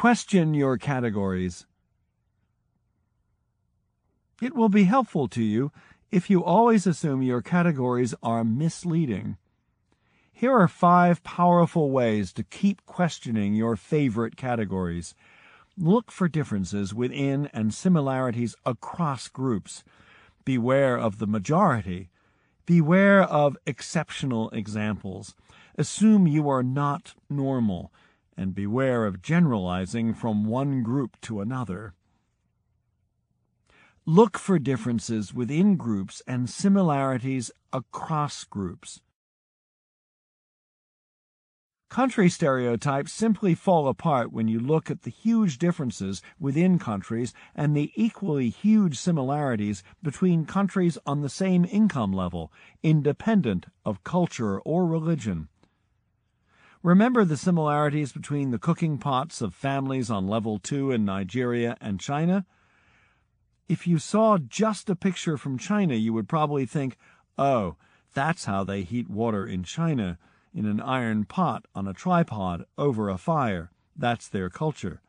Question your categories. It will be helpful to you if you always assume your categories are misleading. Here are five powerful ways to keep questioning your favorite categories. Look for differences within and similarities across groups. Beware of the majority. Beware of exceptional examples. Assume you are not normal, and beware of generalizing from one group to another. Look for differences within groups and similarities across groups. Country stereotypes simply fall apart when you look at the huge differences within countries and the equally huge similarities between countries on the same income level, independent of culture or religion. Remember the similarities between the cooking pots of families on level 2 in Nigeria and China? If you saw just a picture from China, you would probably think, oh, that's how they heat water in China in an iron pot on a tripod over a fire. That's their culture.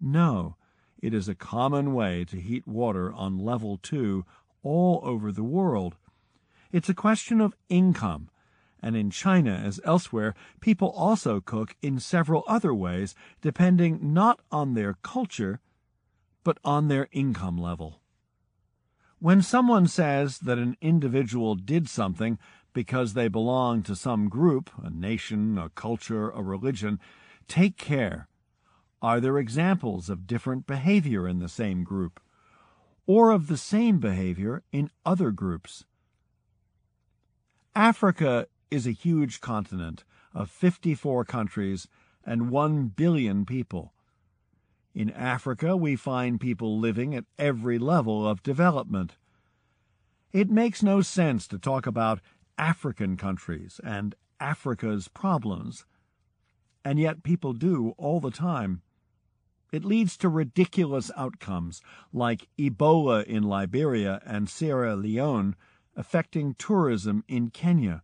No, it is a common way to heat water on level two all over the world. It's a question of income. And in China, as elsewhere, people also cook in several other ways, depending not on their culture, but on their income level. When someone says that an individual did something because they belong to some group, a nation, a culture, a religion, take care. Are there examples of different behavior in the same group? Or of the same behavior in other groups? Africa is a huge continent of 54 countries and 1 billion people. In Africa, we find people living at every level of development. It makes no sense to talk about African countries and Africa's problems. And yet people do all the time. It leads to ridiculous outcomes like Ebola in Liberia and Sierra Leone affecting tourism in Kenya,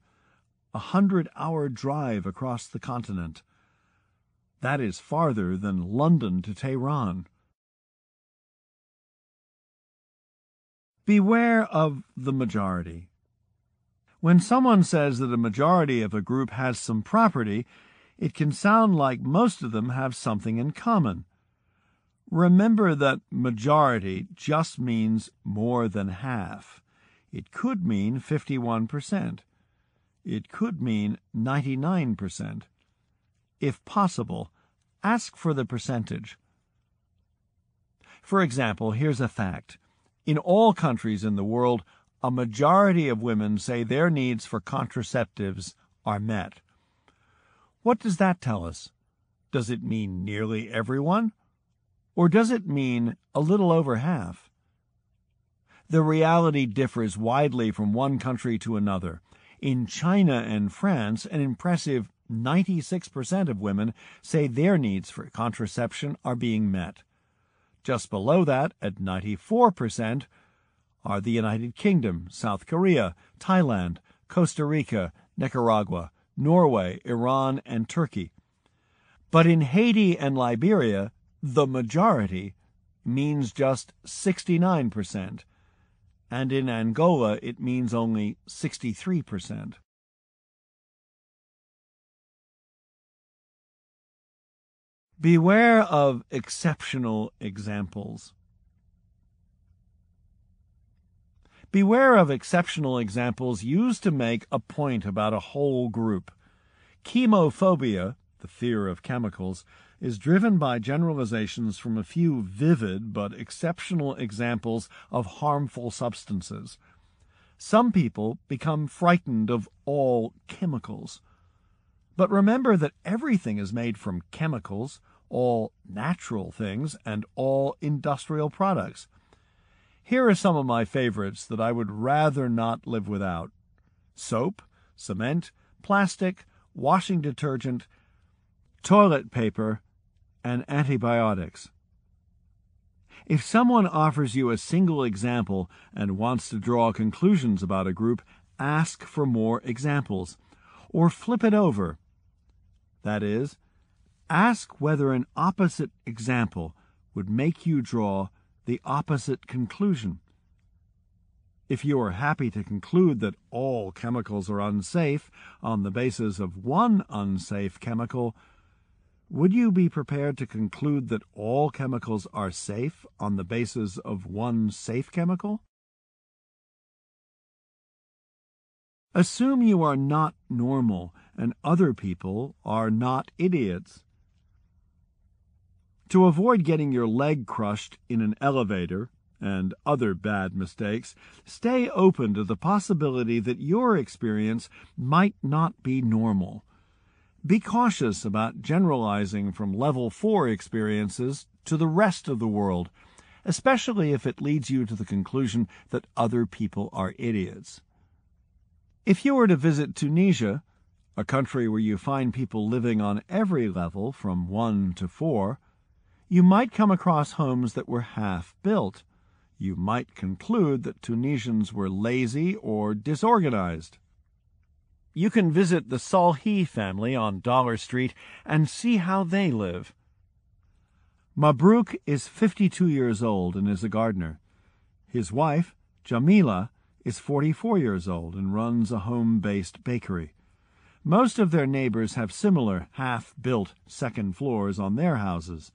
a hundred hour drive across the continent. That is farther than London to Tehran. Beware of the majority. When someone says that a majority of a group has some property, it can sound like most of them have something in common. Remember that majority just means more than half. It could mean 51%. It could mean 99%. If possible, ask for the percentage. For example, here's a fact. In all countries in the world, a majority of women say their needs for contraceptives are met. What does that tell us? Does it mean nearly everyone? Or does it mean a little over half? The reality differs widely from one country to another. In China and France, an impressive 96% of women say their needs for contraception are being met. Just below that, at 94%, are the United Kingdom, South Korea, Thailand, Costa Rica, Nicaragua, Norway, Iran, and Turkey. But in Haiti and Liberia, the majority means just 69%, and in Angola it means only 63%. Beware of exceptional examples. Beware of exceptional examples used to make a point about a whole group. Chemophobia, the fear of chemicals, is driven by generalizations from a few vivid but exceptional examples of harmful substances. Some people become frightened of all chemicals. But remember that everything is made from chemicals, all natural things, and all industrial products. Here are some of my favorites that I would rather not live without soap, cement, plastic, washing detergent, toilet paper, and antibiotics. If someone offers you a single example and wants to draw conclusions about a group, ask for more examples, or flip it over. That is, Ask whether an opposite example would make you draw the opposite conclusion. If you are happy to conclude that all chemicals are unsafe on the basis of one unsafe chemical, would you be prepared to conclude that all chemicals are safe on the basis of one safe chemical? Assume you are not normal and other people are not idiots. To avoid getting your leg crushed in an elevator and other bad mistakes, stay open to the possibility that your experience might not be normal. Be cautious about generalizing from level 4 experiences to the rest of the world, especially if it leads you to the conclusion that other people are idiots. If you were to visit Tunisia, a country where you find people living on every level from 1 to 4, you might come across homes that were half built. You might conclude that Tunisians were lazy or disorganized. You can visit the Salhi family on Dollar Street and see how they live. Mabruk is 52 years old and is a gardener. His wife, Jamila, is 44 years old and runs a home based bakery. Most of their neighbors have similar half built second floors on their houses.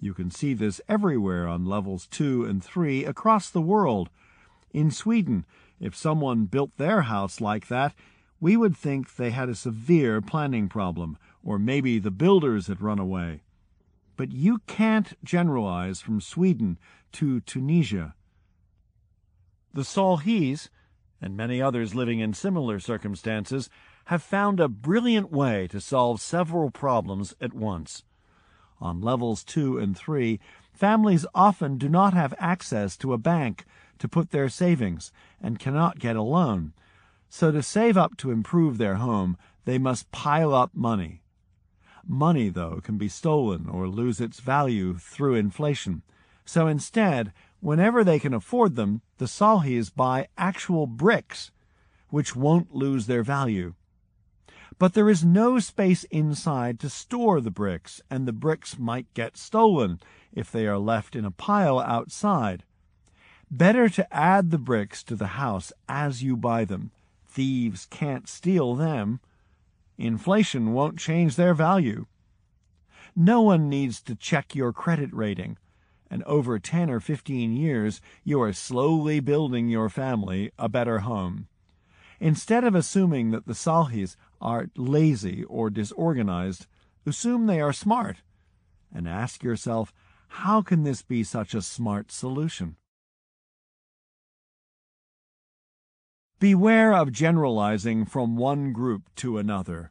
You can see this everywhere on levels 2 and 3 across the world. In Sweden, if someone built their house like that, we would think they had a severe planning problem, or maybe the builders had run away. But you can't generalize from Sweden to Tunisia. The Salhis, and many others living in similar circumstances, have found a brilliant way to solve several problems at once. On levels 2 and 3, families often do not have access to a bank to put their savings and cannot get a loan. So to save up to improve their home, they must pile up money. Money, though, can be stolen or lose its value through inflation. So instead, Whenever they can afford them, the Salhis buy actual bricks, which won't lose their value. But there is no space inside to store the bricks, and the bricks might get stolen if they are left in a pile outside. Better to add the bricks to the house as you buy them. Thieves can't steal them. Inflation won't change their value. No one needs to check your credit rating and over 10 or 15 years, you are slowly building your family a better home. Instead of assuming that the Salhis are lazy or disorganized, assume they are smart, and ask yourself, how can this be such a smart solution? Beware of generalizing from one group to another.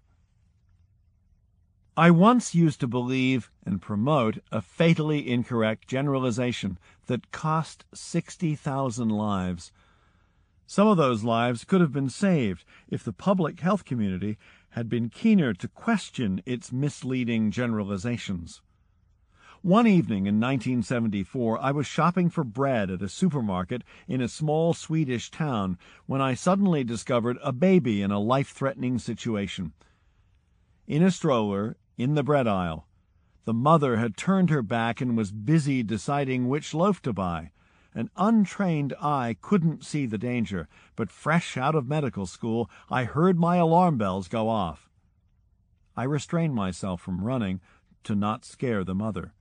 I once used to believe and promote a fatally incorrect generalization that cost 60,000 lives. Some of those lives could have been saved if the public health community had been keener to question its misleading generalizations. One evening in 1974, I was shopping for bread at a supermarket in a small Swedish town when I suddenly discovered a baby in a life threatening situation. In a stroller, in the bread aisle. The mother had turned her back and was busy deciding which loaf to buy. An untrained eye couldn't see the danger, but fresh out of medical school, I heard my alarm bells go off. I restrained myself from running to not scare the mother.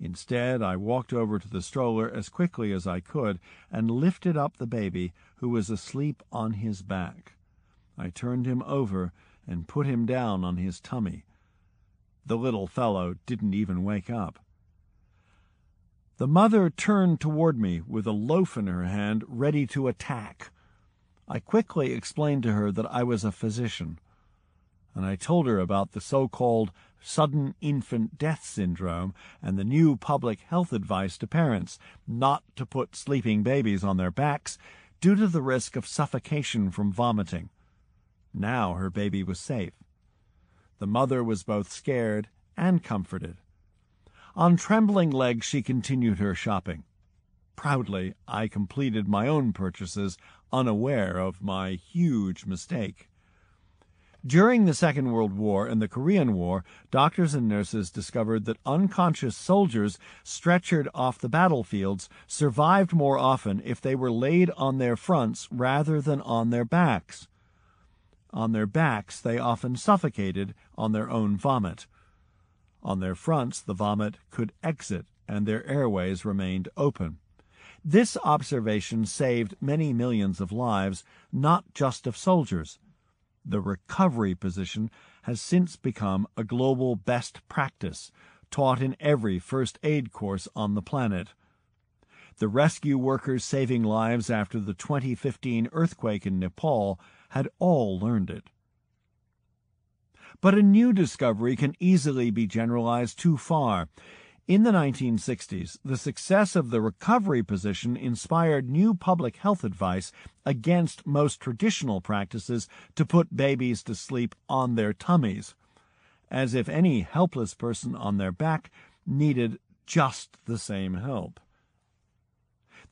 Instead, I walked over to the stroller as quickly as I could and lifted up the baby, who was asleep on his back. I turned him over and put him down on his tummy. The little fellow didn't even wake up. The mother turned toward me with a loaf in her hand, ready to attack. I quickly explained to her that I was a physician, and I told her about the so-called sudden infant death syndrome and the new public health advice to parents not to put sleeping babies on their backs due to the risk of suffocation from vomiting. Now her baby was safe. The mother was both scared and comforted. On trembling legs she continued her shopping. Proudly I completed my own purchases, unaware of my huge mistake. During the Second World War and the Korean War, doctors and nurses discovered that unconscious soldiers stretchered off the battlefields survived more often if they were laid on their fronts rather than on their backs. On their backs, they often suffocated on their own vomit. On their fronts, the vomit could exit and their airways remained open. This observation saved many millions of lives, not just of soldiers. The recovery position has since become a global best practice, taught in every first aid course on the planet. The rescue workers saving lives after the 2015 earthquake in Nepal had all learned it. But a new discovery can easily be generalized too far. In the 1960s, the success of the recovery position inspired new public health advice against most traditional practices to put babies to sleep on their tummies, as if any helpless person on their back needed just the same help.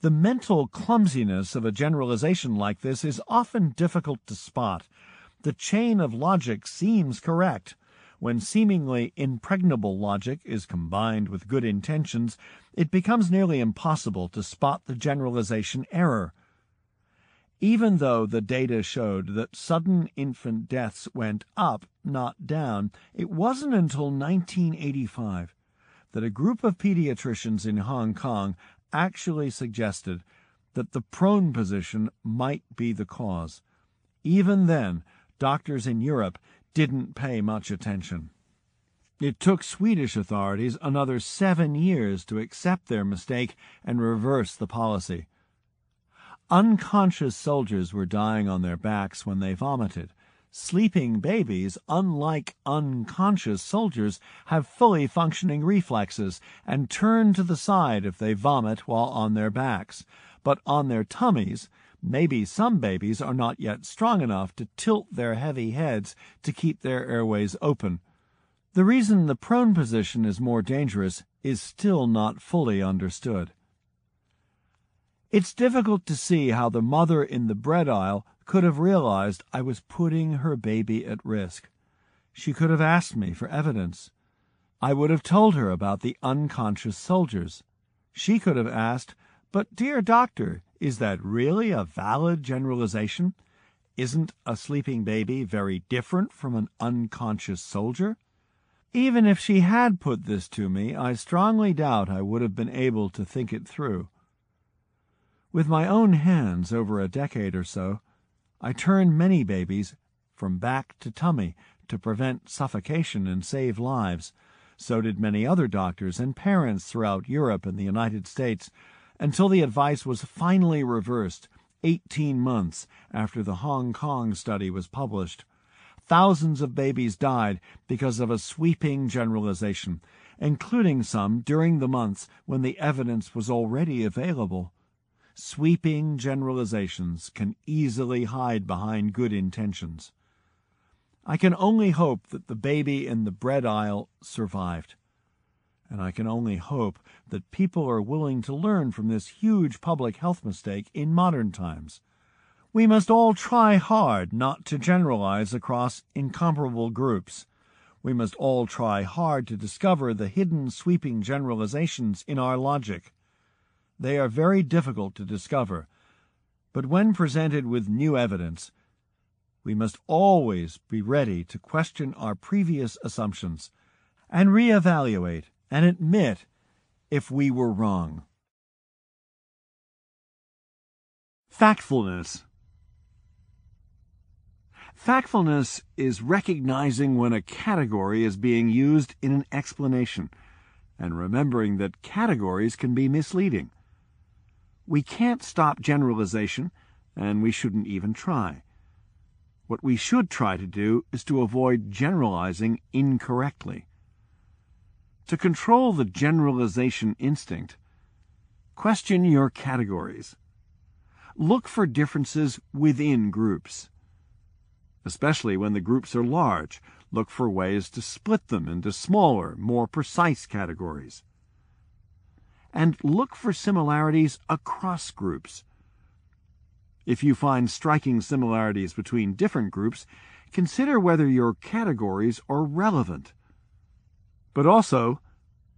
The mental clumsiness of a generalization like this is often difficult to spot. The chain of logic seems correct when seemingly impregnable logic is combined with good intentions, it becomes nearly impossible to spot the generalization error. Even though the data showed that sudden infant deaths went up, not down, it wasn't until 1985 that a group of pediatricians in Hong Kong actually suggested that the prone position might be the cause. Even then, doctors in Europe didn't pay much attention. It took Swedish authorities another seven years to accept their mistake and reverse the policy. Unconscious soldiers were dying on their backs when they vomited. Sleeping babies, unlike unconscious soldiers, have fully functioning reflexes and turn to the side if they vomit while on their backs. But on their tummies, Maybe some babies are not yet strong enough to tilt their heavy heads to keep their airways open. The reason the prone position is more dangerous is still not fully understood. It's difficult to see how the mother in the bread aisle could have realized I was putting her baby at risk. She could have asked me for evidence. I would have told her about the unconscious soldiers. She could have asked, But, dear doctor, is that really a valid generalization? Isn't a sleeping baby very different from an unconscious soldier? Even if she had put this to me, I strongly doubt I would have been able to think it through. With my own hands over a decade or so, I turned many babies from back to tummy to prevent suffocation and save lives. So did many other doctors and parents throughout Europe and the United States until the advice was finally reversed 18 months after the Hong Kong study was published. Thousands of babies died because of a sweeping generalization, including some during the months when the evidence was already available. Sweeping generalizations can easily hide behind good intentions. I can only hope that the baby in the bread aisle survived and I can only hope that people are willing to learn from this huge public health mistake in modern times. We must all try hard not to generalize across incomparable groups. We must all try hard to discover the hidden sweeping generalizations in our logic. They are very difficult to discover, but when presented with new evidence, we must always be ready to question our previous assumptions and reevaluate and admit if we were wrong. Factfulness. Factfulness is recognizing when a category is being used in an explanation and remembering that categories can be misleading. We can't stop generalization, and we shouldn't even try. What we should try to do is to avoid generalizing incorrectly. To control the generalization instinct, question your categories. Look for differences within groups. Especially when the groups are large, look for ways to split them into smaller, more precise categories. And look for similarities across groups. If you find striking similarities between different groups, consider whether your categories are relevant. But also,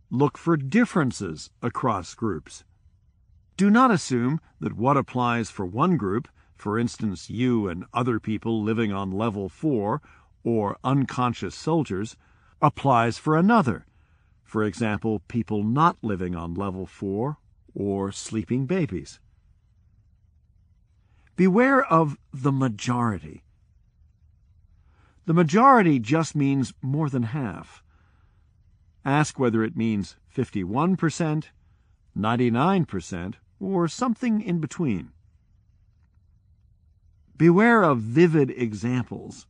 look for differences across groups. Do not assume that what applies for one group, for instance, you and other people living on level 4 or unconscious soldiers, applies for another, for example, people not living on level 4 or sleeping babies. Beware of the majority. The majority just means more than half. Ask whether it means 51%, 99%, or something in between. Beware of vivid examples.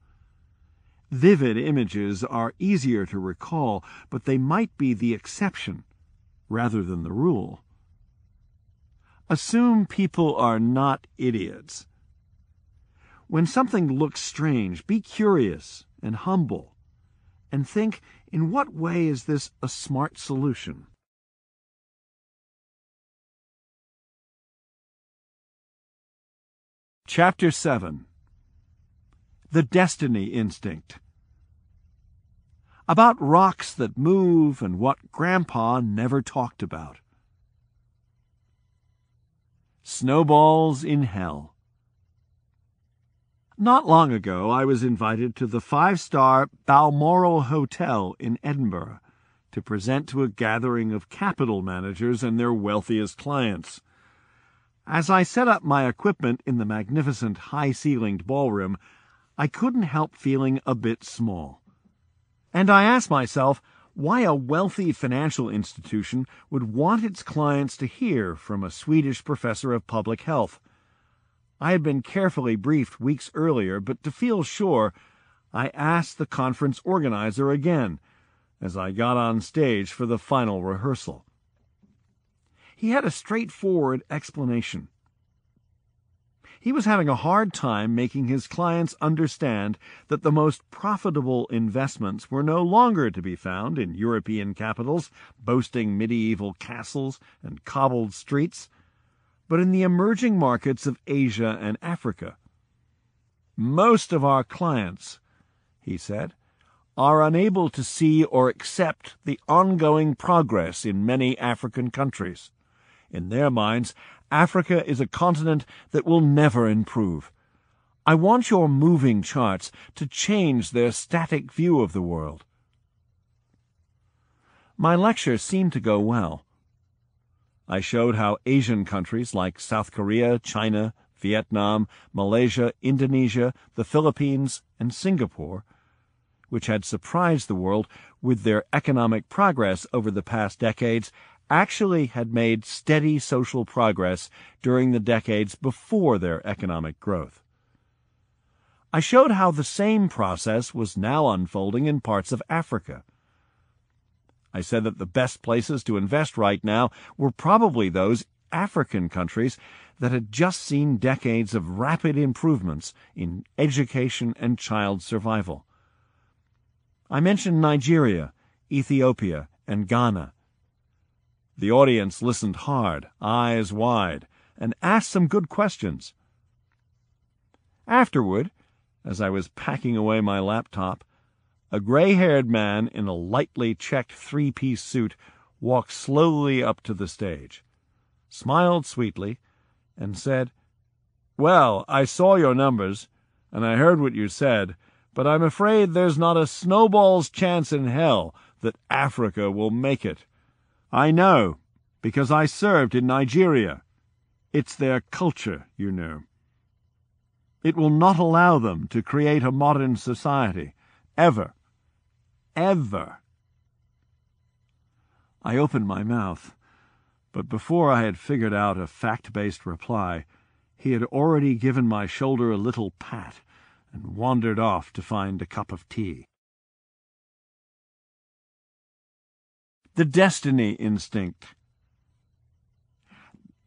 Vivid images are easier to recall, but they might be the exception rather than the rule. Assume people are not idiots. When something looks strange, be curious and humble, and think, in what way is this a smart solution? Chapter 7 The Destiny Instinct About rocks that move and what Grandpa never talked about. Snowballs in Hell. Not long ago, I was invited to the five star Balmoral Hotel in Edinburgh to present to a gathering of capital managers and their wealthiest clients. As I set up my equipment in the magnificent high ceilinged ballroom, I couldn't help feeling a bit small. And I asked myself, why a wealthy financial institution would want its clients to hear from a Swedish professor of public health. I had been carefully briefed weeks earlier, but to feel sure, I asked the conference organizer again as I got on stage for the final rehearsal. He had a straightforward explanation. He was having a hard time making his clients understand that the most profitable investments were no longer to be found in European capitals boasting medieval castles and cobbled streets, but in the emerging markets of Asia and Africa. Most of our clients, he said, are unable to see or accept the ongoing progress in many African countries. In their minds, Africa is a continent that will never improve. I want your moving charts to change their static view of the world. My lecture seemed to go well. I showed how Asian countries like South Korea, China, Vietnam, Malaysia, Indonesia, the Philippines, and Singapore, which had surprised the world with their economic progress over the past decades, actually had made steady social progress during the decades before their economic growth. I showed how the same process was now unfolding in parts of Africa. I said that the best places to invest right now were probably those African countries that had just seen decades of rapid improvements in education and child survival. I mentioned Nigeria, Ethiopia, and Ghana the audience listened hard, eyes wide, and asked some good questions. Afterward, as I was packing away my laptop, a gray-haired man in a lightly checked three-piece suit walked slowly up to the stage, smiled sweetly, and said, Well, I saw your numbers, and I heard what you said, but I'm afraid there's not a snowball's chance in hell that Africa will make it. I know, because I served in Nigeria. It's their culture, you know. It will not allow them to create a modern society. Ever. Ever. I opened my mouth, but before I had figured out a fact-based reply, he had already given my shoulder a little pat and wandered off to find a cup of tea. The destiny instinct.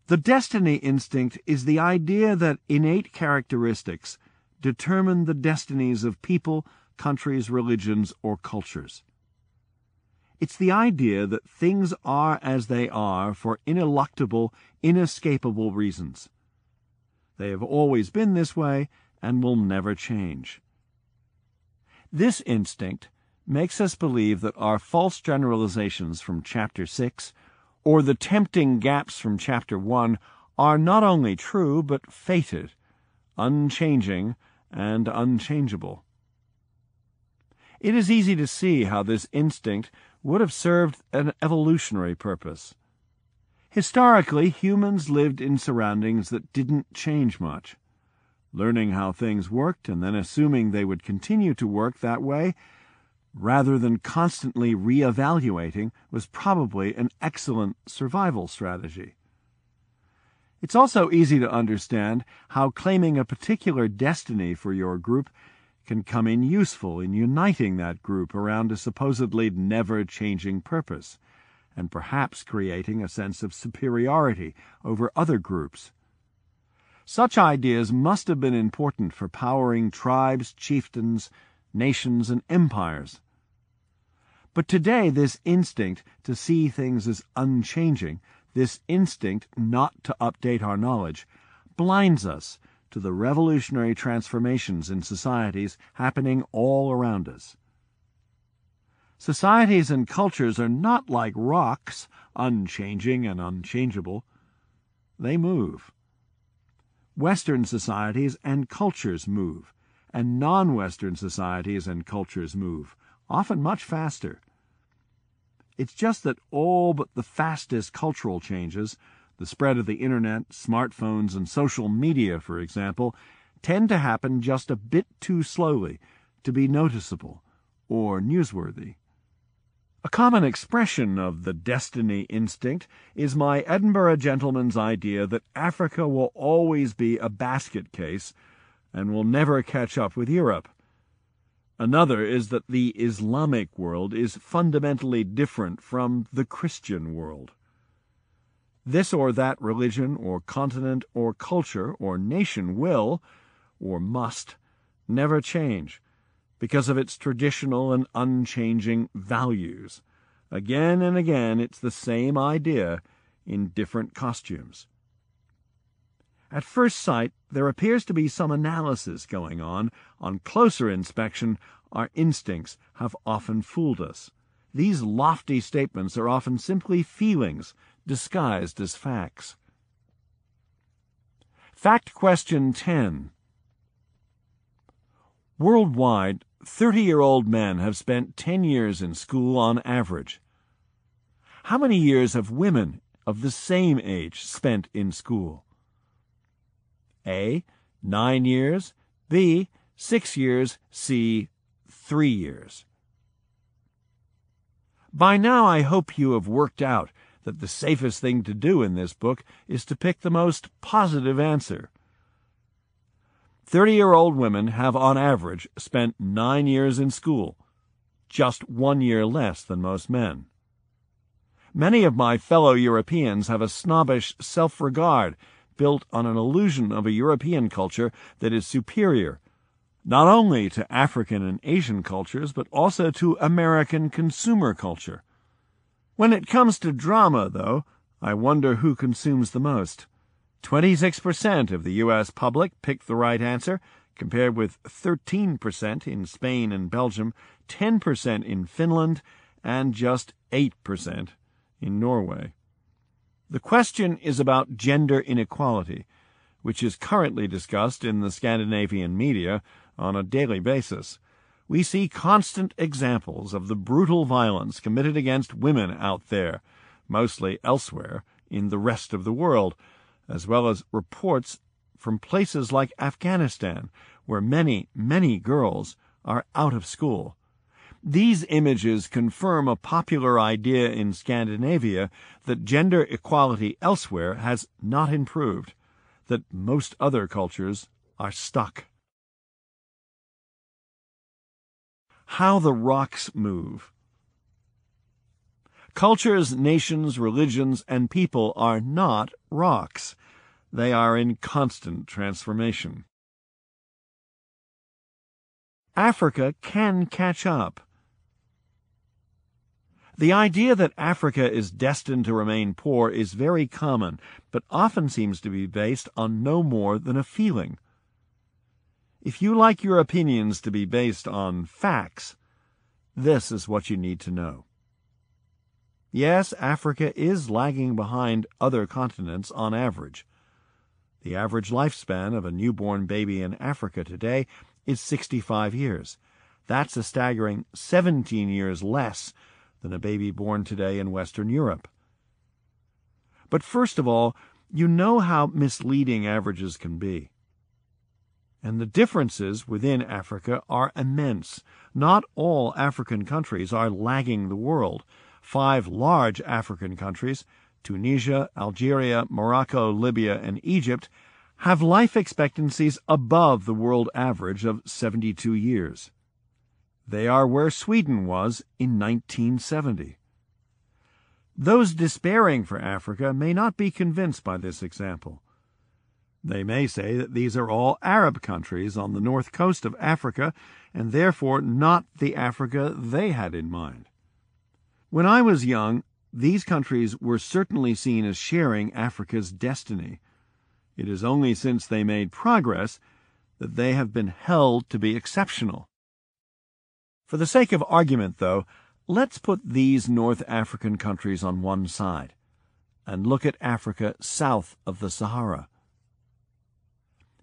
The destiny instinct is the idea that innate characteristics determine the destinies of people, countries, religions, or cultures. It's the idea that things are as they are for ineluctable, inescapable reasons. They have always been this way and will never change. This instinct makes us believe that our false generalizations from Chapter 6 or the tempting gaps from Chapter 1 are not only true but fated, unchanging, and unchangeable. It is easy to see how this instinct would have served an evolutionary purpose. Historically, humans lived in surroundings that didn't change much. Learning how things worked and then assuming they would continue to work that way, rather than constantly re-evaluating, was probably an excellent survival strategy. It's also easy to understand how claiming a particular destiny for your group can come in useful in uniting that group around a supposedly never-changing purpose, and perhaps creating a sense of superiority over other groups. Such ideas must have been important for powering tribes, chieftains, nations, and empires. But today this instinct to see things as unchanging this instinct not to update our knowledge blinds us to the revolutionary transformations in societies happening all around us. Societies and cultures are not like rocks, unchanging and unchangeable. They move. Western societies and cultures move, and non-Western societies and cultures move, often much faster. It's just that all but the fastest cultural changes, the spread of the internet, smartphones, and social media, for example, tend to happen just a bit too slowly to be noticeable or newsworthy. A common expression of the destiny instinct is my Edinburgh gentleman's idea that Africa will always be a basket case and will never catch up with Europe. Another is that the Islamic world is fundamentally different from the Christian world. This or that religion or continent or culture or nation will, or must, never change because of its traditional and unchanging values. Again and again it's the same idea in different costumes. At first sight, there appears to be some analysis going on. On closer inspection, our instincts have often fooled us. These lofty statements are often simply feelings disguised as facts. Fact question 10. Worldwide, 30-year-old men have spent 10 years in school on average. How many years have women of the same age spent in school? A. Nine years. B. Six years. C. Three years. By now I hope you have worked out that the safest thing to do in this book is to pick the most positive answer. Thirty-year-old women have on average spent nine years in school, just one year less than most men. Many of my fellow Europeans have a snobbish self-regard built on an illusion of a European culture that is superior, not only to African and Asian cultures, but also to American consumer culture. When it comes to drama, though, I wonder who consumes the most. 26% of the U.S. public picked the right answer, compared with 13% in Spain and Belgium, 10% in Finland, and just 8% in Norway. The question is about gender inequality, which is currently discussed in the Scandinavian media on a daily basis. We see constant examples of the brutal violence committed against women out there, mostly elsewhere in the rest of the world, as well as reports from places like Afghanistan, where many, many girls are out of school. These images confirm a popular idea in Scandinavia that gender equality elsewhere has not improved, that most other cultures are stuck. How the rocks move. Cultures, nations, religions, and people are not rocks. They are in constant transformation. Africa can catch up. The idea that Africa is destined to remain poor is very common, but often seems to be based on no more than a feeling. If you like your opinions to be based on facts, this is what you need to know. Yes, Africa is lagging behind other continents on average. The average lifespan of a newborn baby in Africa today is 65 years. That's a staggering 17 years less than a baby born today in Western Europe. But first of all, you know how misleading averages can be. And the differences within Africa are immense. Not all African countries are lagging the world. Five large African countries, Tunisia, Algeria, Morocco, Libya, and Egypt, have life expectancies above the world average of 72 years. They are where Sweden was in 1970. Those despairing for Africa may not be convinced by this example. They may say that these are all Arab countries on the north coast of Africa, and therefore not the Africa they had in mind. When I was young, these countries were certainly seen as sharing Africa's destiny. It is only since they made progress that they have been held to be exceptional. For the sake of argument, though, let's put these North African countries on one side and look at Africa south of the Sahara.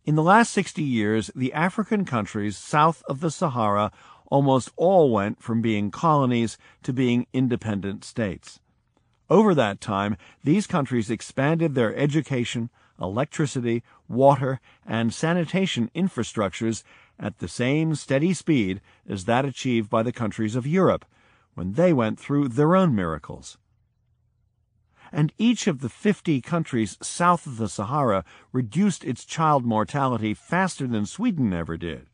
In the last 60 years, the African countries south of the Sahara almost all went from being colonies to being independent states. Over that time, these countries expanded their education, electricity, water, and sanitation infrastructures at the same steady speed as that achieved by the countries of Europe when they went through their own miracles and each of the 50 countries south of the Sahara reduced its child mortality faster than Sweden ever did.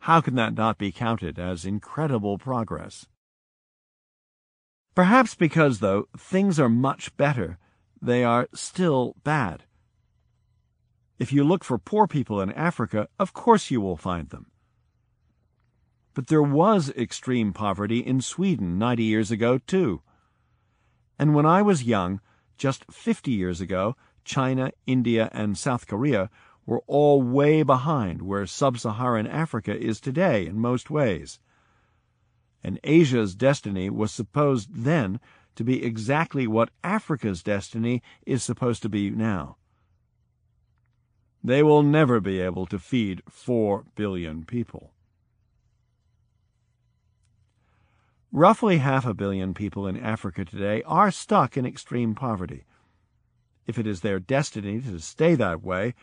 How can that not be counted as incredible progress? Perhaps because, though, things are much better, they are still bad. If you look for poor people in Africa, of course you will find them. But there was extreme poverty in Sweden 90 years ago, too. And when I was young, just 50 years ago, China, India, and South Korea were all way behind where sub Saharan Africa is today in most ways. And Asia's destiny was supposed then to be exactly what Africa's destiny is supposed to be now. They will never be able to feed 4 billion people. Roughly half a billion people in Africa today are stuck in extreme poverty. If it is their destiny to stay that way,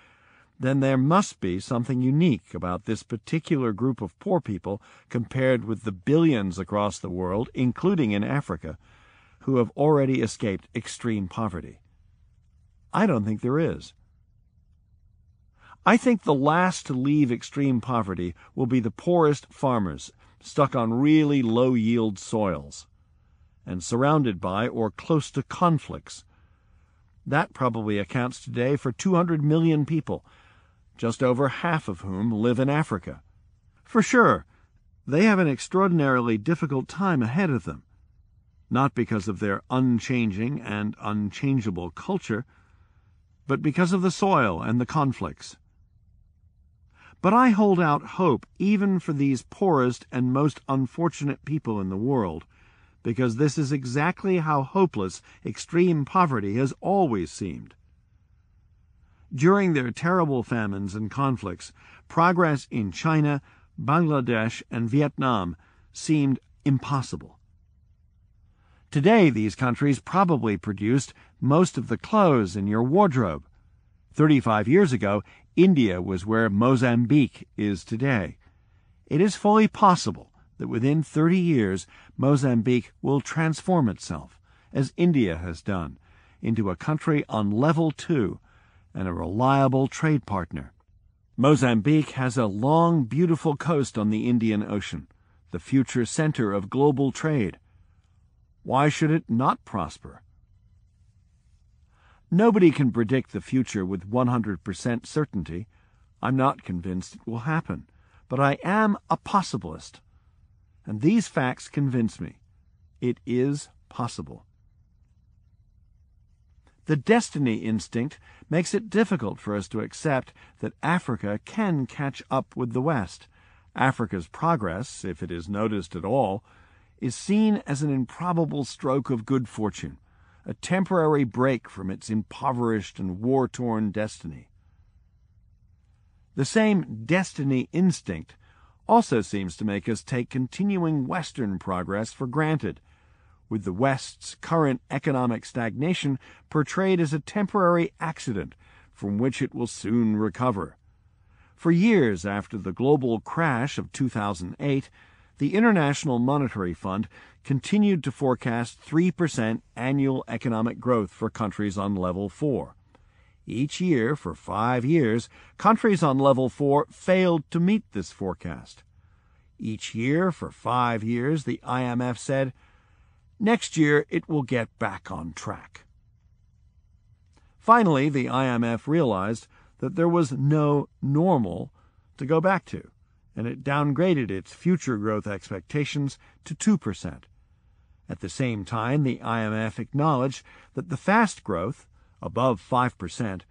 then there must be something unique about this particular group of poor people compared with the billions across the world, including in Africa, who have already escaped extreme poverty. I don't think there is. I think the last to leave extreme poverty will be the poorest farmers stuck on really low yield soils, and surrounded by or close to conflicts. That probably accounts today for 200 million people, just over half of whom live in Africa. For sure, they have an extraordinarily difficult time ahead of them, not because of their unchanging and unchangeable culture, but because of the soil and the conflicts. But I hold out hope even for these poorest and most unfortunate people in the world, because this is exactly how hopeless extreme poverty has always seemed. During their terrible famines and conflicts, progress in China, Bangladesh, and Vietnam seemed impossible. Today, these countries probably produced most of the clothes in your wardrobe. Thirty-five years ago, India was where Mozambique is today. It is fully possible that within 30 years Mozambique will transform itself, as India has done, into a country on level two and a reliable trade partner. Mozambique has a long, beautiful coast on the Indian Ocean, the future center of global trade. Why should it not prosper? Nobody can predict the future with 100% certainty. I'm not convinced it will happen, but I am a possibilist. And these facts convince me. It is possible. The destiny instinct makes it difficult for us to accept that Africa can catch up with the West. Africa's progress, if it is noticed at all, is seen as an improbable stroke of good fortune, a temporary break from its impoverished and war torn destiny. The same destiny instinct also seems to make us take continuing Western progress for granted with the West's current economic stagnation portrayed as a temporary accident from which it will soon recover. For years after the global crash of 2008, the International Monetary Fund continued to forecast 3% annual economic growth for countries on level 4. Each year, for five years, countries on level 4 failed to meet this forecast. Each year, for five years, the IMF said, Next year, it will get back on track. Finally, the IMF realized that there was no normal to go back to, and it downgraded its future growth expectations to 2%. At the same time, the IMF acknowledged that the fast growth, above 5%,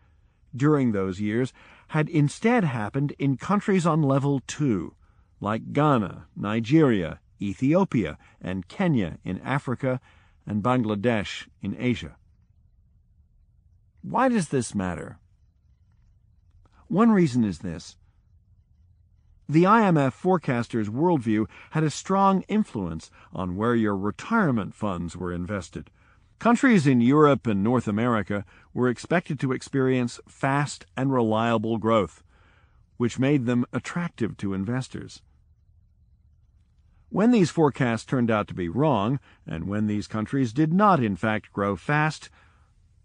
during those years had instead happened in countries on level 2, like Ghana, Nigeria, Ethiopia, and Kenya in Africa, and Bangladesh in Asia. Why does this matter? One reason is this. The IMF forecaster's worldview had a strong influence on where your retirement funds were invested. Countries in Europe and North America were expected to experience fast and reliable growth, which made them attractive to investors. When these forecasts turned out to be wrong, and when these countries did not in fact grow fast,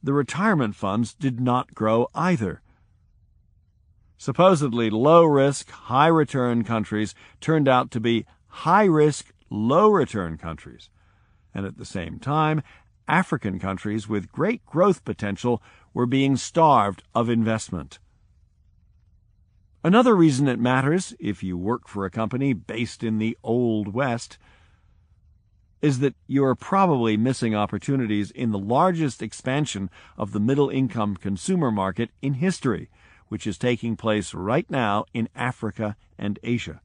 the retirement funds did not grow either. Supposedly low risk, high return countries turned out to be high risk, low return countries. And at the same time, African countries with great growth potential were being starved of investment. Another reason it matters, if you work for a company based in the Old West, is that you are probably missing opportunities in the largest expansion of the middle income consumer market in history, which is taking place right now in Africa and Asia.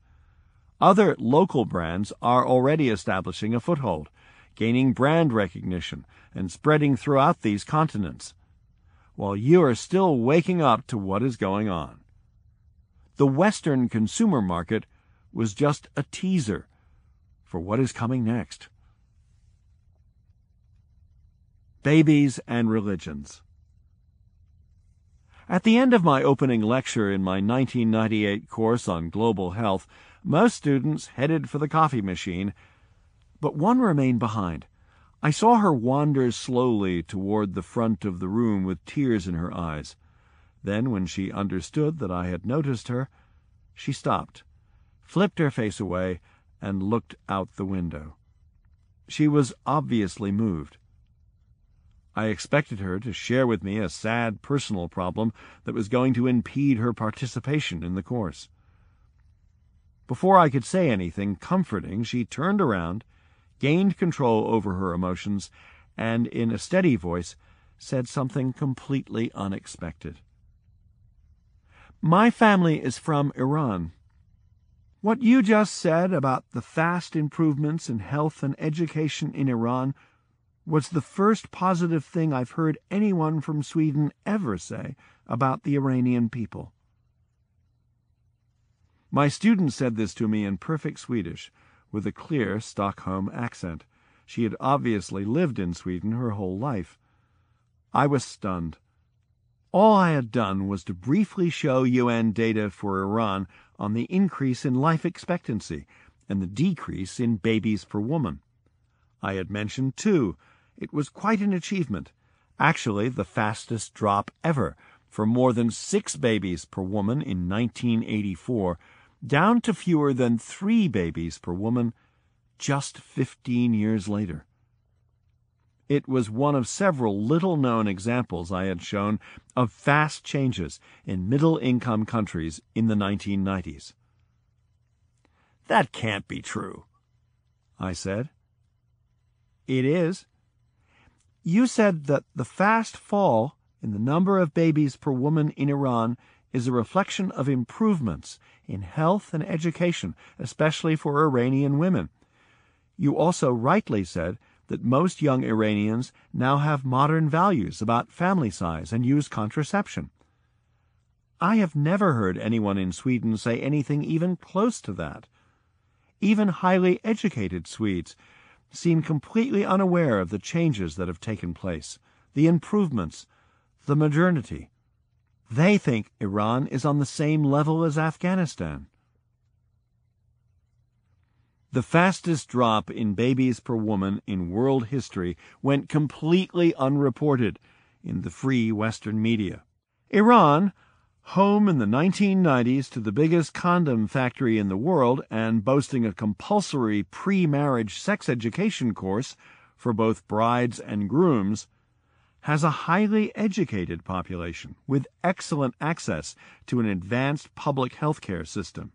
Other local brands are already establishing a foothold, gaining brand recognition, and spreading throughout these continents, while you are still waking up to what is going on. The Western consumer market was just a teaser for what is coming next. Babies and Religions At the end of my opening lecture in my 1998 course on global health, most students headed for the coffee machine, but one remained behind. I saw her wander slowly toward the front of the room with tears in her eyes. Then, when she understood that I had noticed her, she stopped, flipped her face away, and looked out the window. She was obviously moved. I expected her to share with me a sad personal problem that was going to impede her participation in the course. Before I could say anything comforting, she turned around, gained control over her emotions, and in a steady voice said something completely unexpected. My family is from Iran. What you just said about the fast improvements in health and education in Iran was the first positive thing I've heard anyone from Sweden ever say about the Iranian people. My student said this to me in perfect Swedish, with a clear Stockholm accent. She had obviously lived in Sweden her whole life. I was stunned. All I had done was to briefly show UN data for Iran on the increase in life expectancy and the decrease in babies per woman. I had mentioned, too, it was quite an achievement, actually the fastest drop ever, from more than six babies per woman in 1984 down to fewer than three babies per woman just 15 years later. It was one of several little known examples I had shown of fast changes in middle income countries in the 1990s. That can't be true, I said. It is. You said that the fast fall in the number of babies per woman in Iran is a reflection of improvements in health and education, especially for Iranian women. You also rightly said that most young Iranians now have modern values about family size and use contraception. I have never heard anyone in Sweden say anything even close to that. Even highly educated Swedes seem completely unaware of the changes that have taken place, the improvements, the modernity. They think Iran is on the same level as Afghanistan. The fastest drop in babies per woman in world history went completely unreported in the free Western media. Iran, home in the 1990s to the biggest condom factory in the world and boasting a compulsory pre marriage sex education course for both brides and grooms, has a highly educated population with excellent access to an advanced public health care system.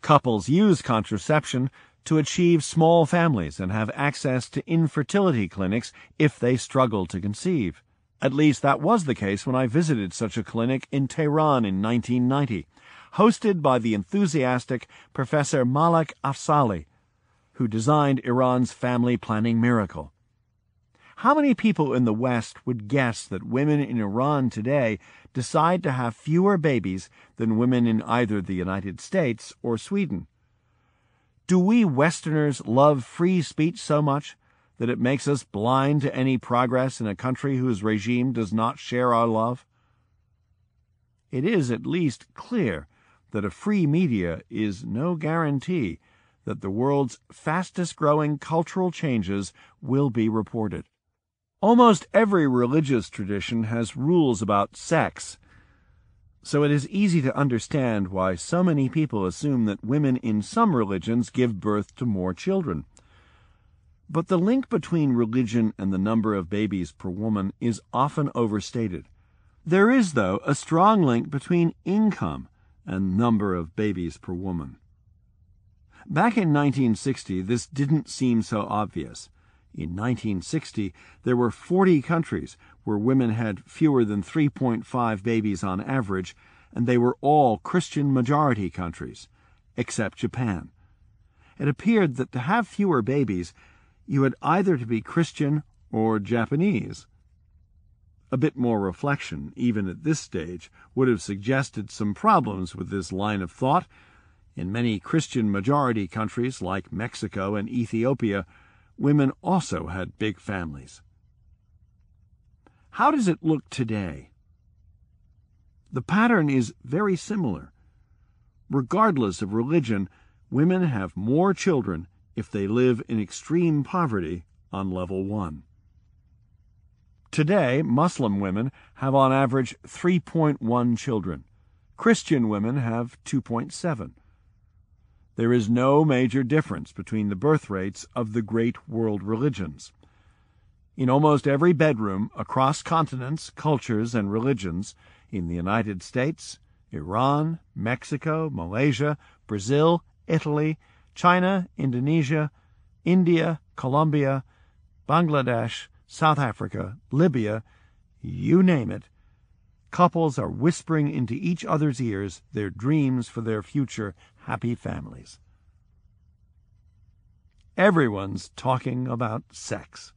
Couples use contraception to achieve small families and have access to infertility clinics if they struggle to conceive. At least that was the case when I visited such a clinic in Tehran in 1990, hosted by the enthusiastic Professor Malak Afzali, who designed Iran's family planning miracle. How many people in the West would guess that women in Iran today decide to have fewer babies than women in either the United States or Sweden? Do we Westerners love free speech so much that it makes us blind to any progress in a country whose regime does not share our love? It is at least clear that a free media is no guarantee that the world's fastest growing cultural changes will be reported. Almost every religious tradition has rules about sex, so it is easy to understand why so many people assume that women in some religions give birth to more children. But the link between religion and the number of babies per woman is often overstated. There is, though, a strong link between income and number of babies per woman. Back in 1960, this didn't seem so obvious. In 1960, there were 40 countries where women had fewer than 3.5 babies on average, and they were all Christian majority countries, except Japan. It appeared that to have fewer babies, you had either to be Christian or Japanese. A bit more reflection, even at this stage, would have suggested some problems with this line of thought. In many Christian majority countries like Mexico and Ethiopia, women also had big families. How does it look today? The pattern is very similar. Regardless of religion, women have more children if they live in extreme poverty on level 1. Today, Muslim women have on average 3.1 children. Christian women have 2.7 there is no major difference between the birth rates of the great world religions. In almost every bedroom across continents, cultures, and religions, in the United States, Iran, Mexico, Malaysia, Brazil, Italy, China, Indonesia, India, Colombia, Bangladesh, South Africa, Libya, you name it, couples are whispering into each other's ears their dreams for their future happy families. Everyone's talking about sex.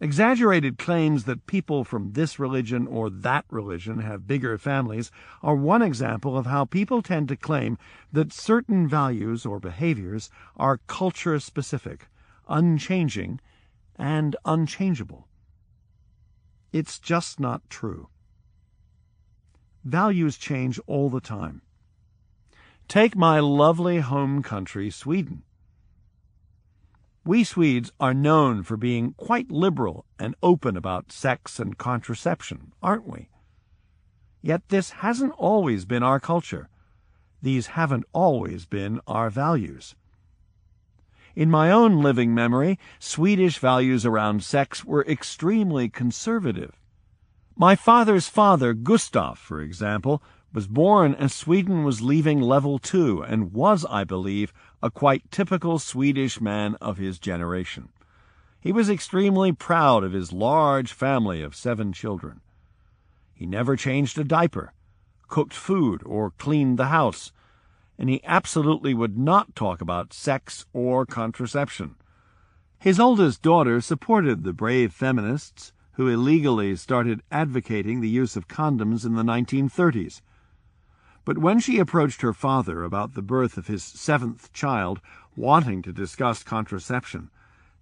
Exaggerated claims that people from this religion or that religion have bigger families are one example of how people tend to claim that certain values or behaviors are culture specific, unchanging, and unchangeable. It's just not true. Values change all the time. Take my lovely home country, Sweden. We Swedes are known for being quite liberal and open about sex and contraception, aren't we? Yet this hasn't always been our culture. These haven't always been our values. In my own living memory, Swedish values around sex were extremely conservative. My father's father, Gustav, for example, was born as Sweden was leaving level two and was, I believe, a quite typical Swedish man of his generation. He was extremely proud of his large family of seven children. He never changed a diaper, cooked food, or cleaned the house, and he absolutely would not talk about sex or contraception. His oldest daughter supported the brave feminists who illegally started advocating the use of condoms in the 1930s. But when she approached her father about the birth of his seventh child, wanting to discuss contraception,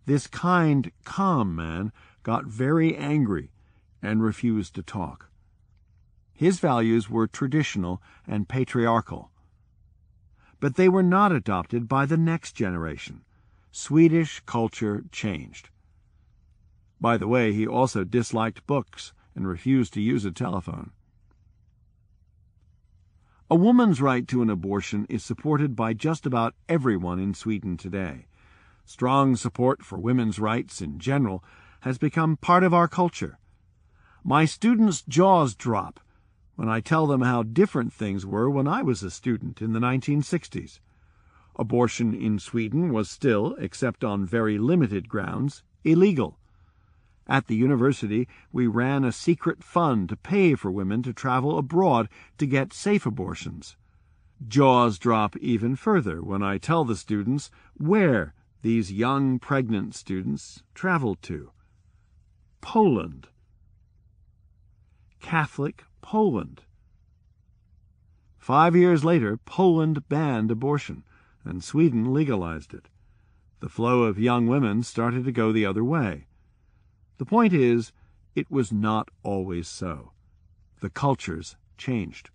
this kind, calm man got very angry and refused to talk. His values were traditional and patriarchal. But they were not adopted by the next generation. Swedish culture changed. By the way, he also disliked books and refused to use a telephone. A woman's right to an abortion is supported by just about everyone in Sweden today. Strong support for women's rights in general has become part of our culture. My students' jaws drop when I tell them how different things were when I was a student in the 1960s. Abortion in Sweden was still, except on very limited grounds, illegal. At the university, we ran a secret fund to pay for women to travel abroad to get safe abortions. Jaws drop even further when I tell the students where these young pregnant students traveled to Poland. Catholic Poland. Five years later, Poland banned abortion, and Sweden legalized it. The flow of young women started to go the other way. The point is, it was not always so. The cultures changed.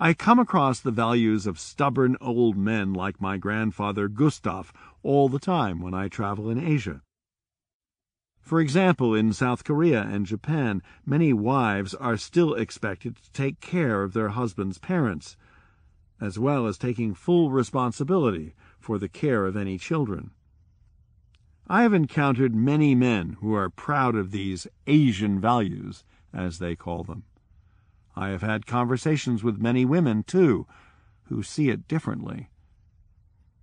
I come across the values of stubborn old men like my grandfather Gustav all the time when I travel in Asia. For example, in South Korea and Japan, many wives are still expected to take care of their husband's parents, as well as taking full responsibility for the care of any children. I have encountered many men who are proud of these Asian values, as they call them. I have had conversations with many women, too, who see it differently.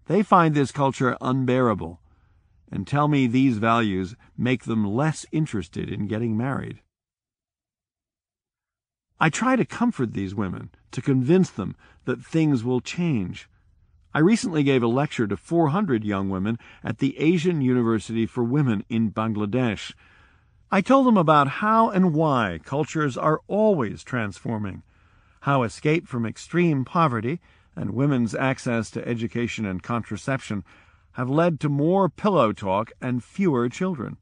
They find this culture unbearable and tell me these values make them less interested in getting married. I try to comfort these women, to convince them that things will change. I recently gave a lecture to 400 young women at the Asian University for Women in Bangladesh I told them about how and why cultures are always transforming, how escape from extreme poverty and women's access to education and contraception have led to more pillow talk and fewer children.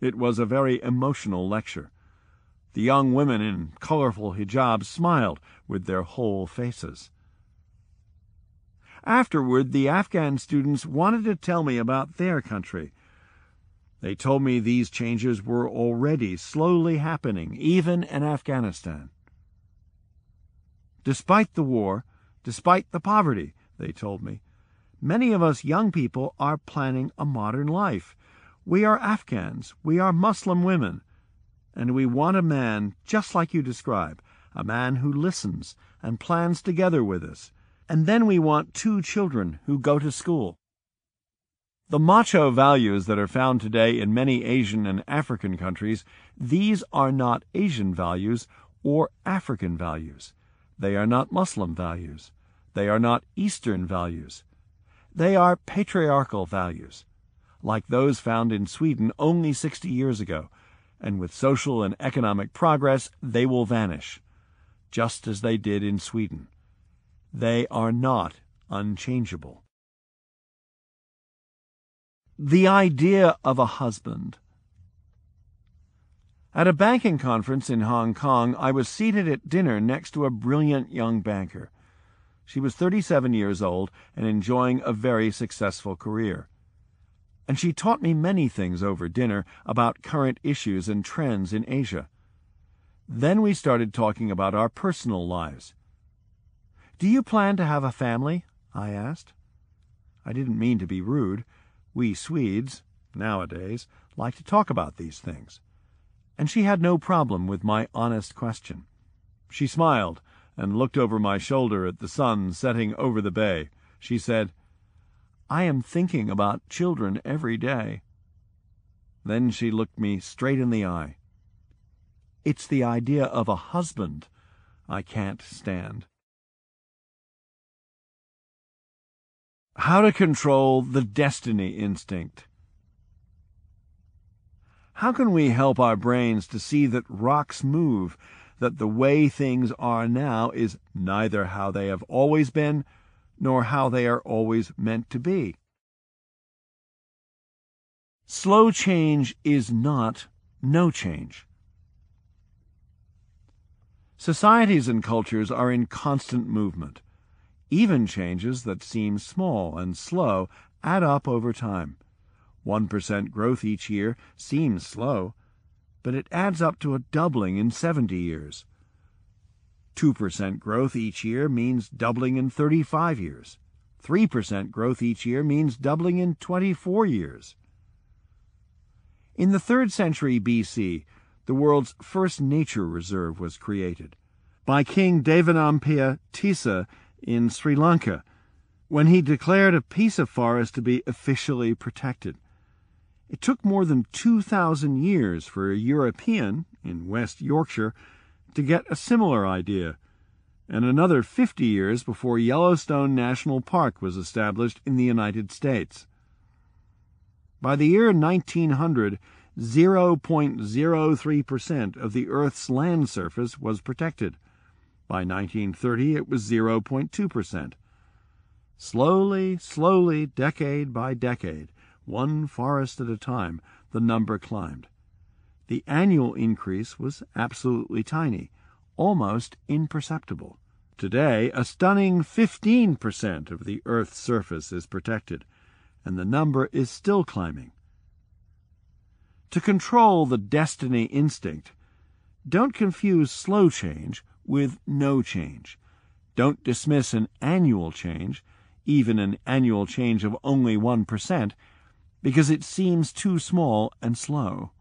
It was a very emotional lecture. The young women in colorful hijabs smiled with their whole faces. Afterward, the Afghan students wanted to tell me about their country they told me these changes were already slowly happening, even in Afghanistan. Despite the war, despite the poverty, they told me, many of us young people are planning a modern life. We are Afghans, we are Muslim women, and we want a man just like you describe, a man who listens and plans together with us. And then we want two children who go to school. The macho values that are found today in many Asian and African countries, these are not Asian values or African values. They are not Muslim values. They are not Eastern values. They are patriarchal values, like those found in Sweden only 60 years ago, and with social and economic progress, they will vanish, just as they did in Sweden. They are not unchangeable. The idea of a husband. At a banking conference in Hong Kong, I was seated at dinner next to a brilliant young banker. She was 37 years old and enjoying a very successful career. And she taught me many things over dinner about current issues and trends in Asia. Then we started talking about our personal lives. Do you plan to have a family? I asked. I didn't mean to be rude. We Swedes, nowadays, like to talk about these things. And she had no problem with my honest question. She smiled and looked over my shoulder at the sun setting over the bay. She said, I am thinking about children every day. Then she looked me straight in the eye. It's the idea of a husband I can't stand. How to control the destiny instinct. How can we help our brains to see that rocks move, that the way things are now is neither how they have always been nor how they are always meant to be? Slow change is not no change. Societies and cultures are in constant movement. Even changes that seem small and slow add up over time. 1% growth each year seems slow, but it adds up to a doubling in 70 years. 2% growth each year means doubling in 35 years. 3% growth each year means doubling in 24 years. In the 3rd century BC, the world's first nature reserve was created by King Devanampiya Tissa in Sri Lanka when he declared a piece of forest to be officially protected. It took more than 2,000 years for a European in West Yorkshire to get a similar idea, and another 50 years before Yellowstone National Park was established in the United States. By the year 1900, 0.03% of the Earth's land surface was protected. By 1930, it was 0.2%. Slowly, slowly, decade by decade, one forest at a time, the number climbed. The annual increase was absolutely tiny, almost imperceptible. Today, a stunning 15% of the Earth's surface is protected, and the number is still climbing. To control the destiny instinct, don't confuse slow change with no change. Don't dismiss an annual change, even an annual change of only 1%, because it seems too small and slow.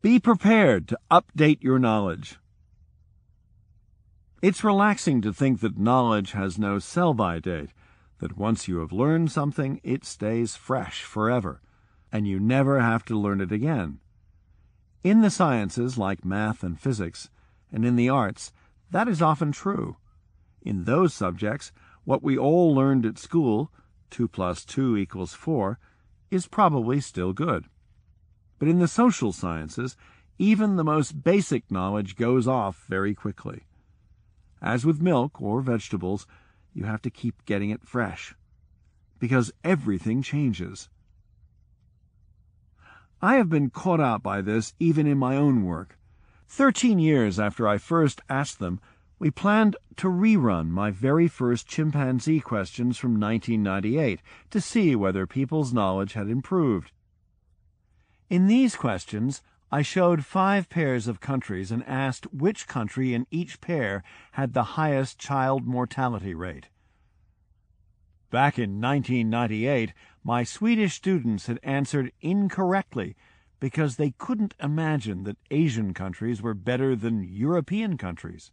Be prepared to update your knowledge. It's relaxing to think that knowledge has no sell-by date, that once you have learned something, it stays fresh forever, and you never have to learn it again. In the sciences, like math and physics, and in the arts, that is often true. In those subjects, what we all learned at school, 2 plus 2 equals 4, is probably still good. But in the social sciences, even the most basic knowledge goes off very quickly. As with milk or vegetables, you have to keep getting it fresh. Because everything changes. I have been caught out by this even in my own work. Thirteen years after I first asked them, we planned to rerun my very first chimpanzee questions from 1998 to see whether people's knowledge had improved. In these questions, I showed five pairs of countries and asked which country in each pair had the highest child mortality rate. Back in 1998, my Swedish students had answered incorrectly because they couldn't imagine that Asian countries were better than European countries.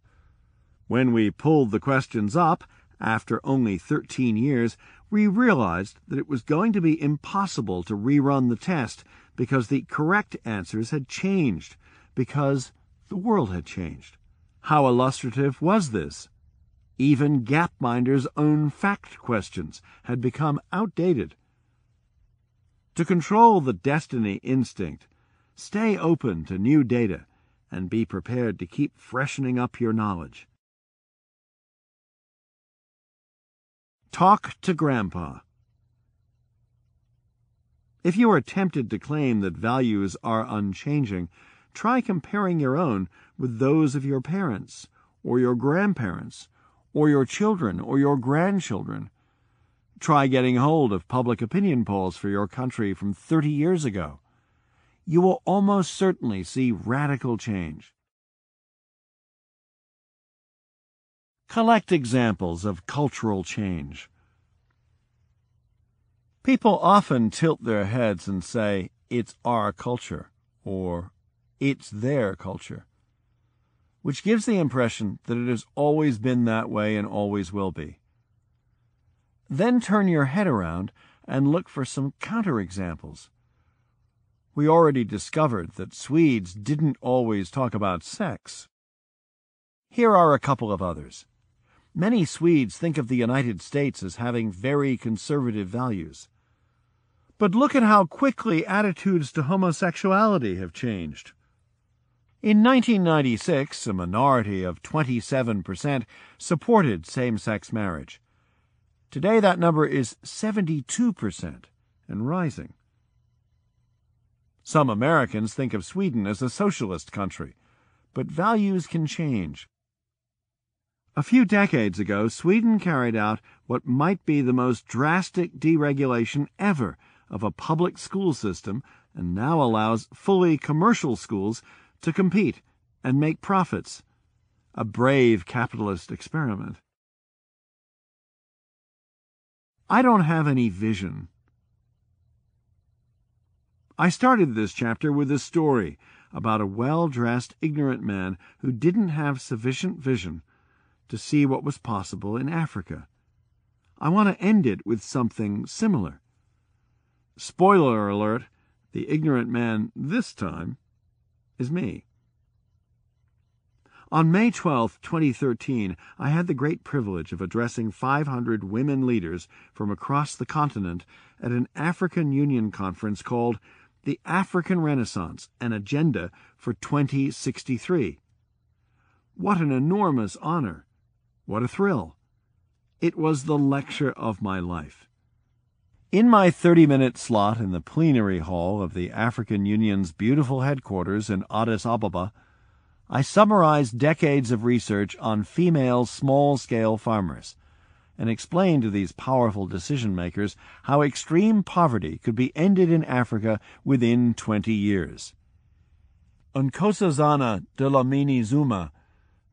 When we pulled the questions up, after only 13 years, we realized that it was going to be impossible to rerun the test because the correct answers had changed, because the world had changed. How illustrative was this? Even Gapminder's own fact questions had become outdated. To control the destiny instinct, stay open to new data and be prepared to keep freshening up your knowledge. Talk to Grandpa. If you are tempted to claim that values are unchanging, try comparing your own with those of your parents, or your grandparents, or your children or your grandchildren. Try getting hold of public opinion polls for your country from 30 years ago. You will almost certainly see radical change. Collect examples of cultural change. People often tilt their heads and say, it's our culture, or it's their culture which gives the impression that it has always been that way and always will be. Then turn your head around and look for some counterexamples. We already discovered that Swedes didn't always talk about sex. Here are a couple of others. Many Swedes think of the United States as having very conservative values. But look at how quickly attitudes to homosexuality have changed. In 1996, a minority of 27% supported same sex marriage. Today, that number is 72% and rising. Some Americans think of Sweden as a socialist country, but values can change. A few decades ago, Sweden carried out what might be the most drastic deregulation ever of a public school system and now allows fully commercial schools to compete and make profits. A brave capitalist experiment. I don't have any vision. I started this chapter with a story about a well dressed, ignorant man who didn't have sufficient vision to see what was possible in Africa. I want to end it with something similar. Spoiler alert the ignorant man this time is me. On May 12, 2013, I had the great privilege of addressing 500 women leaders from across the continent at an African Union conference called The African Renaissance An Agenda for 2063. What an enormous honor! What a thrill! It was the lecture of my life. In my 30 minute slot in the plenary hall of the African Union's beautiful headquarters in Addis Ababa, I summarized decades of research on female small scale farmers and explained to these powerful decision makers how extreme poverty could be ended in Africa within 20 years. Nkosazana Dlamini Zuma,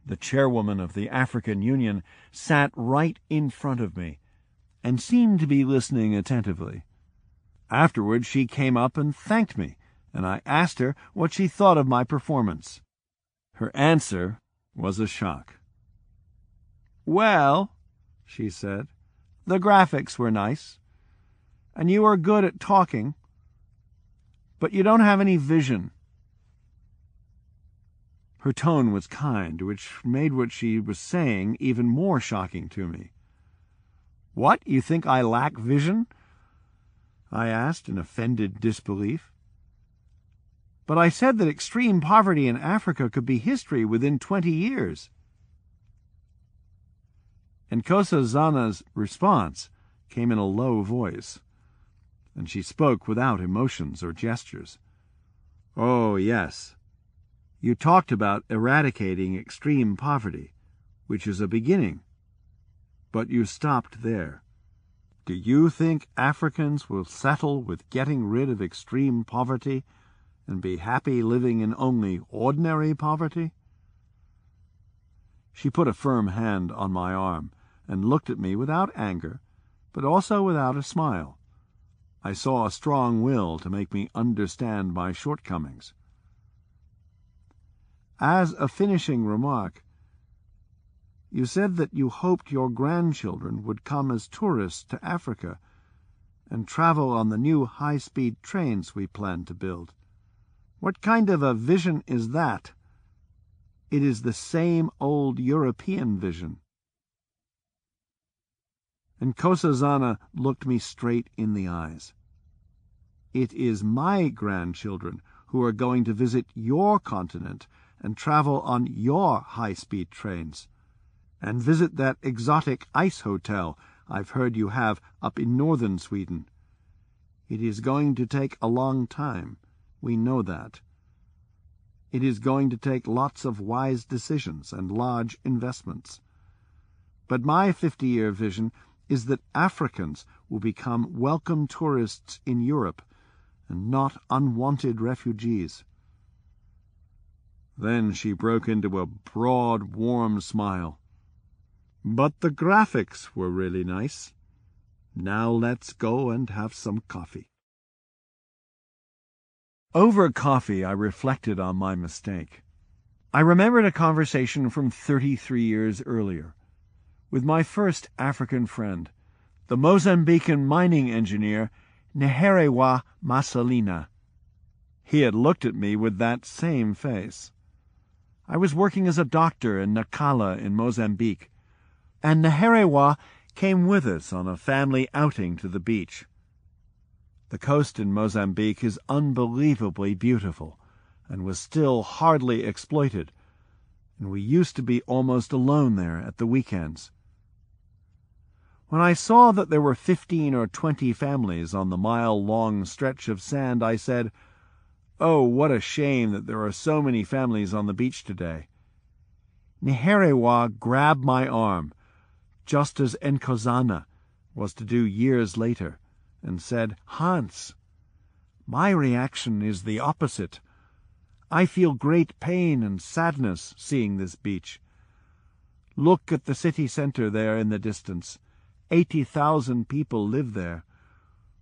the chairwoman of the African Union, sat right in front of me and seemed to be listening attentively. Afterward, she came up and thanked me, and I asked her what she thought of my performance. Her answer was a shock. Well, she said, the graphics were nice, and you are good at talking, but you don't have any vision. Her tone was kind, which made what she was saying even more shocking to me. What, you think I lack vision? I asked in offended disbelief. But I said that extreme poverty in Africa could be history within 20 years. Nkosazana's response came in a low voice, and she spoke without emotions or gestures. Oh, yes. You talked about eradicating extreme poverty, which is a beginning. But you stopped there. Do you think Africans will settle with getting rid of extreme poverty and be happy living in only ordinary poverty? She put a firm hand on my arm and looked at me without anger, but also without a smile. I saw a strong will to make me understand my shortcomings. As a finishing remark, you said that you hoped your grandchildren would come as tourists to Africa and travel on the new high-speed trains we plan to build. What kind of a vision is that? It is the same old European vision. Nkosazana looked me straight in the eyes. It is my grandchildren who are going to visit your continent and travel on your high-speed trains, and visit that exotic ice hotel I've heard you have up in northern Sweden. It is going to take a long time we know that. It is going to take lots of wise decisions and large investments. But my 50-year vision is that Africans will become welcome tourists in Europe and not unwanted refugees. Then she broke into a broad, warm smile. But the graphics were really nice. Now let's go and have some coffee. Over coffee, I reflected on my mistake. I remembered a conversation from 33 years earlier with my first African friend, the Mozambican mining engineer Neherewa Masalina. He had looked at me with that same face. I was working as a doctor in Nacala in Mozambique, and Neherewa came with us on a family outing to the beach. The coast in Mozambique is unbelievably beautiful, and was still hardly exploited, and we used to be almost alone there at the weekends. When I saw that there were fifteen or twenty families on the mile-long stretch of sand, I said, Oh, what a shame that there are so many families on the beach today. Neherewa grabbed my arm, just as Nkosazana was to do years later, and said, Hans, my reaction is the opposite. I feel great pain and sadness seeing this beach. Look at the city centre there in the distance. Eighty thousand people live there,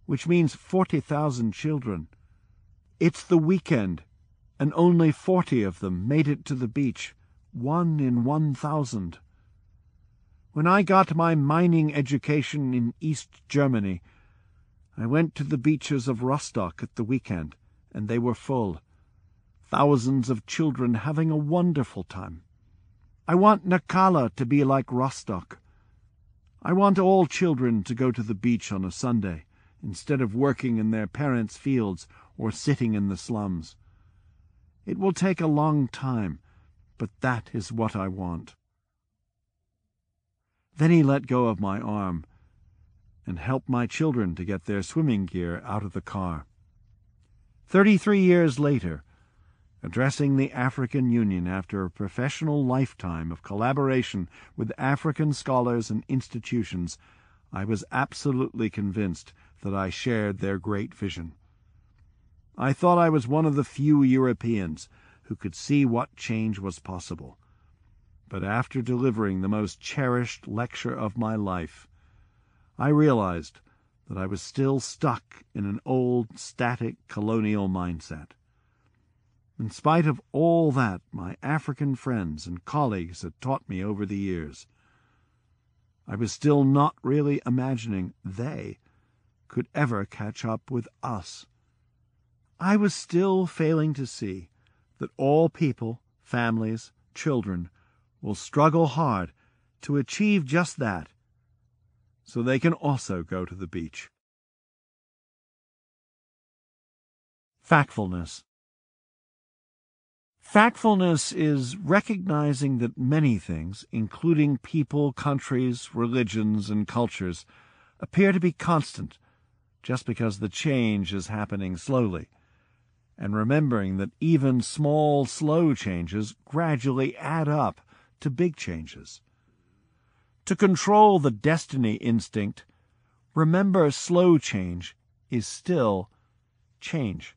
which means forty thousand children. It's the weekend, and only forty of them made it to the beach, one in one thousand. When I got my mining education in East Germany, I went to the beaches of Rostock at the weekend, and they were full thousands of children having a wonderful time. I want Nacala to be like Rostock. I want all children to go to the beach on a Sunday, instead of working in their parents' fields or sitting in the slums. It will take a long time, but that is what I want. Then he let go of my arm and helped my children to get their swimming gear out of the car. Thirty-three years later, addressing the African Union after a professional lifetime of collaboration with African scholars and institutions, I was absolutely convinced that I shared their great vision. I thought I was one of the few Europeans who could see what change was possible. But after delivering the most cherished lecture of my life, I realized that I was still stuck in an old, static colonial mindset. In spite of all that my African friends and colleagues had taught me over the years, I was still not really imagining they could ever catch up with us. I was still failing to see that all people, families, children will struggle hard to achieve just that, so they can also go to the beach. Factfulness Factfulness is recognizing that many things, including people, countries, religions, and cultures, appear to be constant just because the change is happening slowly, and remembering that even small, slow changes gradually add up to big changes. To control the destiny instinct, remember slow change is still change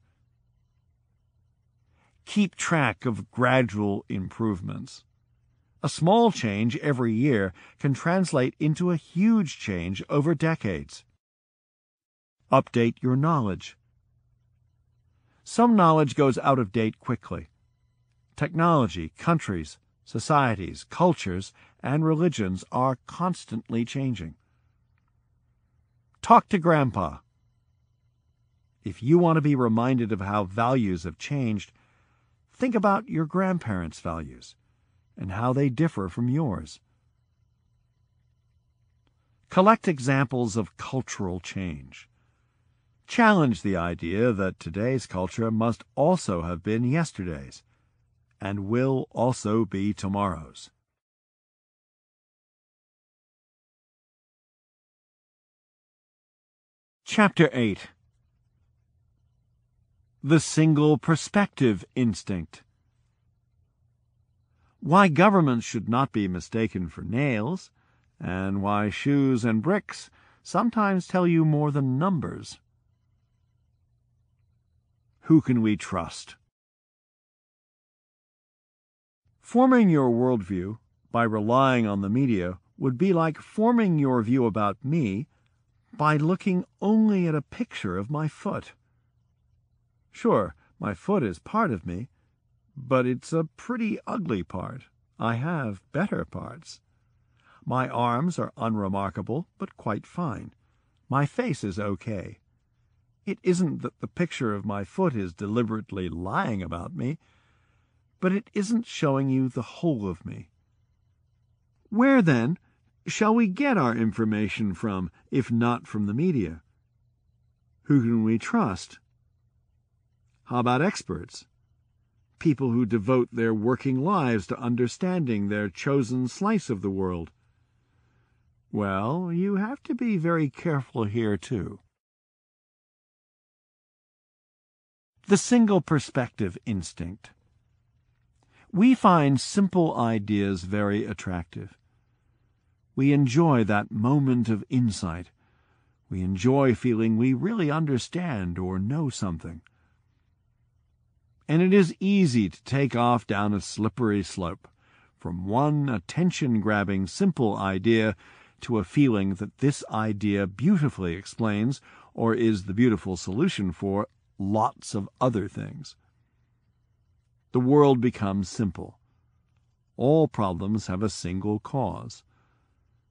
keep track of gradual improvements. A small change every year can translate into a huge change over decades. Update your knowledge. Some knowledge goes out of date quickly. Technology, countries, societies, cultures, and religions are constantly changing. Talk to Grandpa. If you want to be reminded of how values have changed, Think about your grandparents' values and how they differ from yours. Collect examples of cultural change. Challenge the idea that today's culture must also have been yesterday's and will also be tomorrow's. Chapter 8 the single perspective instinct. Why governments should not be mistaken for nails, and why shoes and bricks sometimes tell you more than numbers. Who can we trust? Forming your worldview by relying on the media would be like forming your view about me by looking only at a picture of my foot. Sure, my foot is part of me, but it's a pretty ugly part. I have better parts. My arms are unremarkable, but quite fine. My face is okay. It isn't that the picture of my foot is deliberately lying about me, but it isn't showing you the whole of me. Where, then, shall we get our information from, if not from the media? Who can we trust? How about experts? People who devote their working lives to understanding their chosen slice of the world. Well, you have to be very careful here, too. The single perspective instinct. We find simple ideas very attractive. We enjoy that moment of insight. We enjoy feeling we really understand or know something. And it is easy to take off down a slippery slope from one attention grabbing simple idea to a feeling that this idea beautifully explains or is the beautiful solution for lots of other things. The world becomes simple. All problems have a single cause,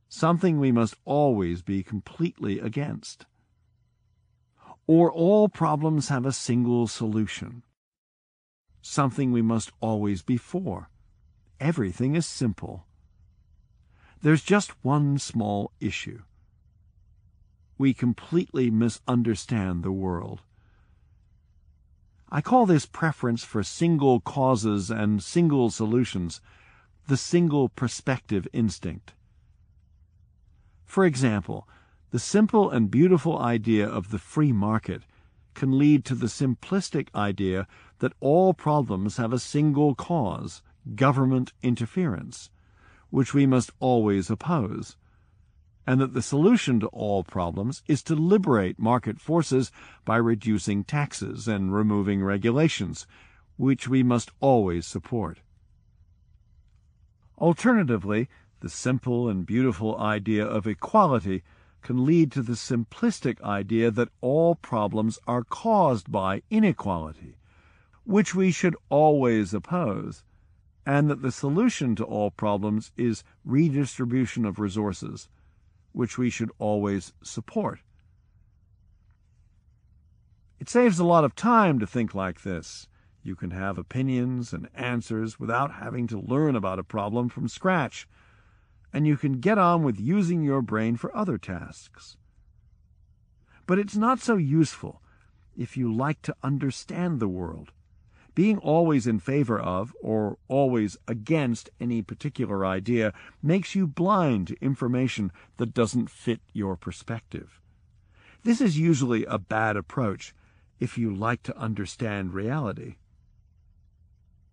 something we must always be completely against. Or all problems have a single solution, something we must always be for. Everything is simple. There's just one small issue. We completely misunderstand the world. I call this preference for single causes and single solutions the single perspective instinct. For example, the simple and beautiful idea of the free market can lead to the simplistic idea that all problems have a single cause, government interference which we must always oppose, and that the solution to all problems is to liberate market forces by reducing taxes and removing regulations, which we must always support. Alternatively, the simple and beautiful idea of equality can lead to the simplistic idea that all problems are caused by inequality, which we should always oppose, and that the solution to all problems is redistribution of resources, which we should always support. It saves a lot of time to think like this. You can have opinions and answers without having to learn about a problem from scratch, and you can get on with using your brain for other tasks. But it's not so useful if you like to understand the world being always in favor of or always against any particular idea makes you blind to information that doesn't fit your perspective. This is usually a bad approach if you like to understand reality.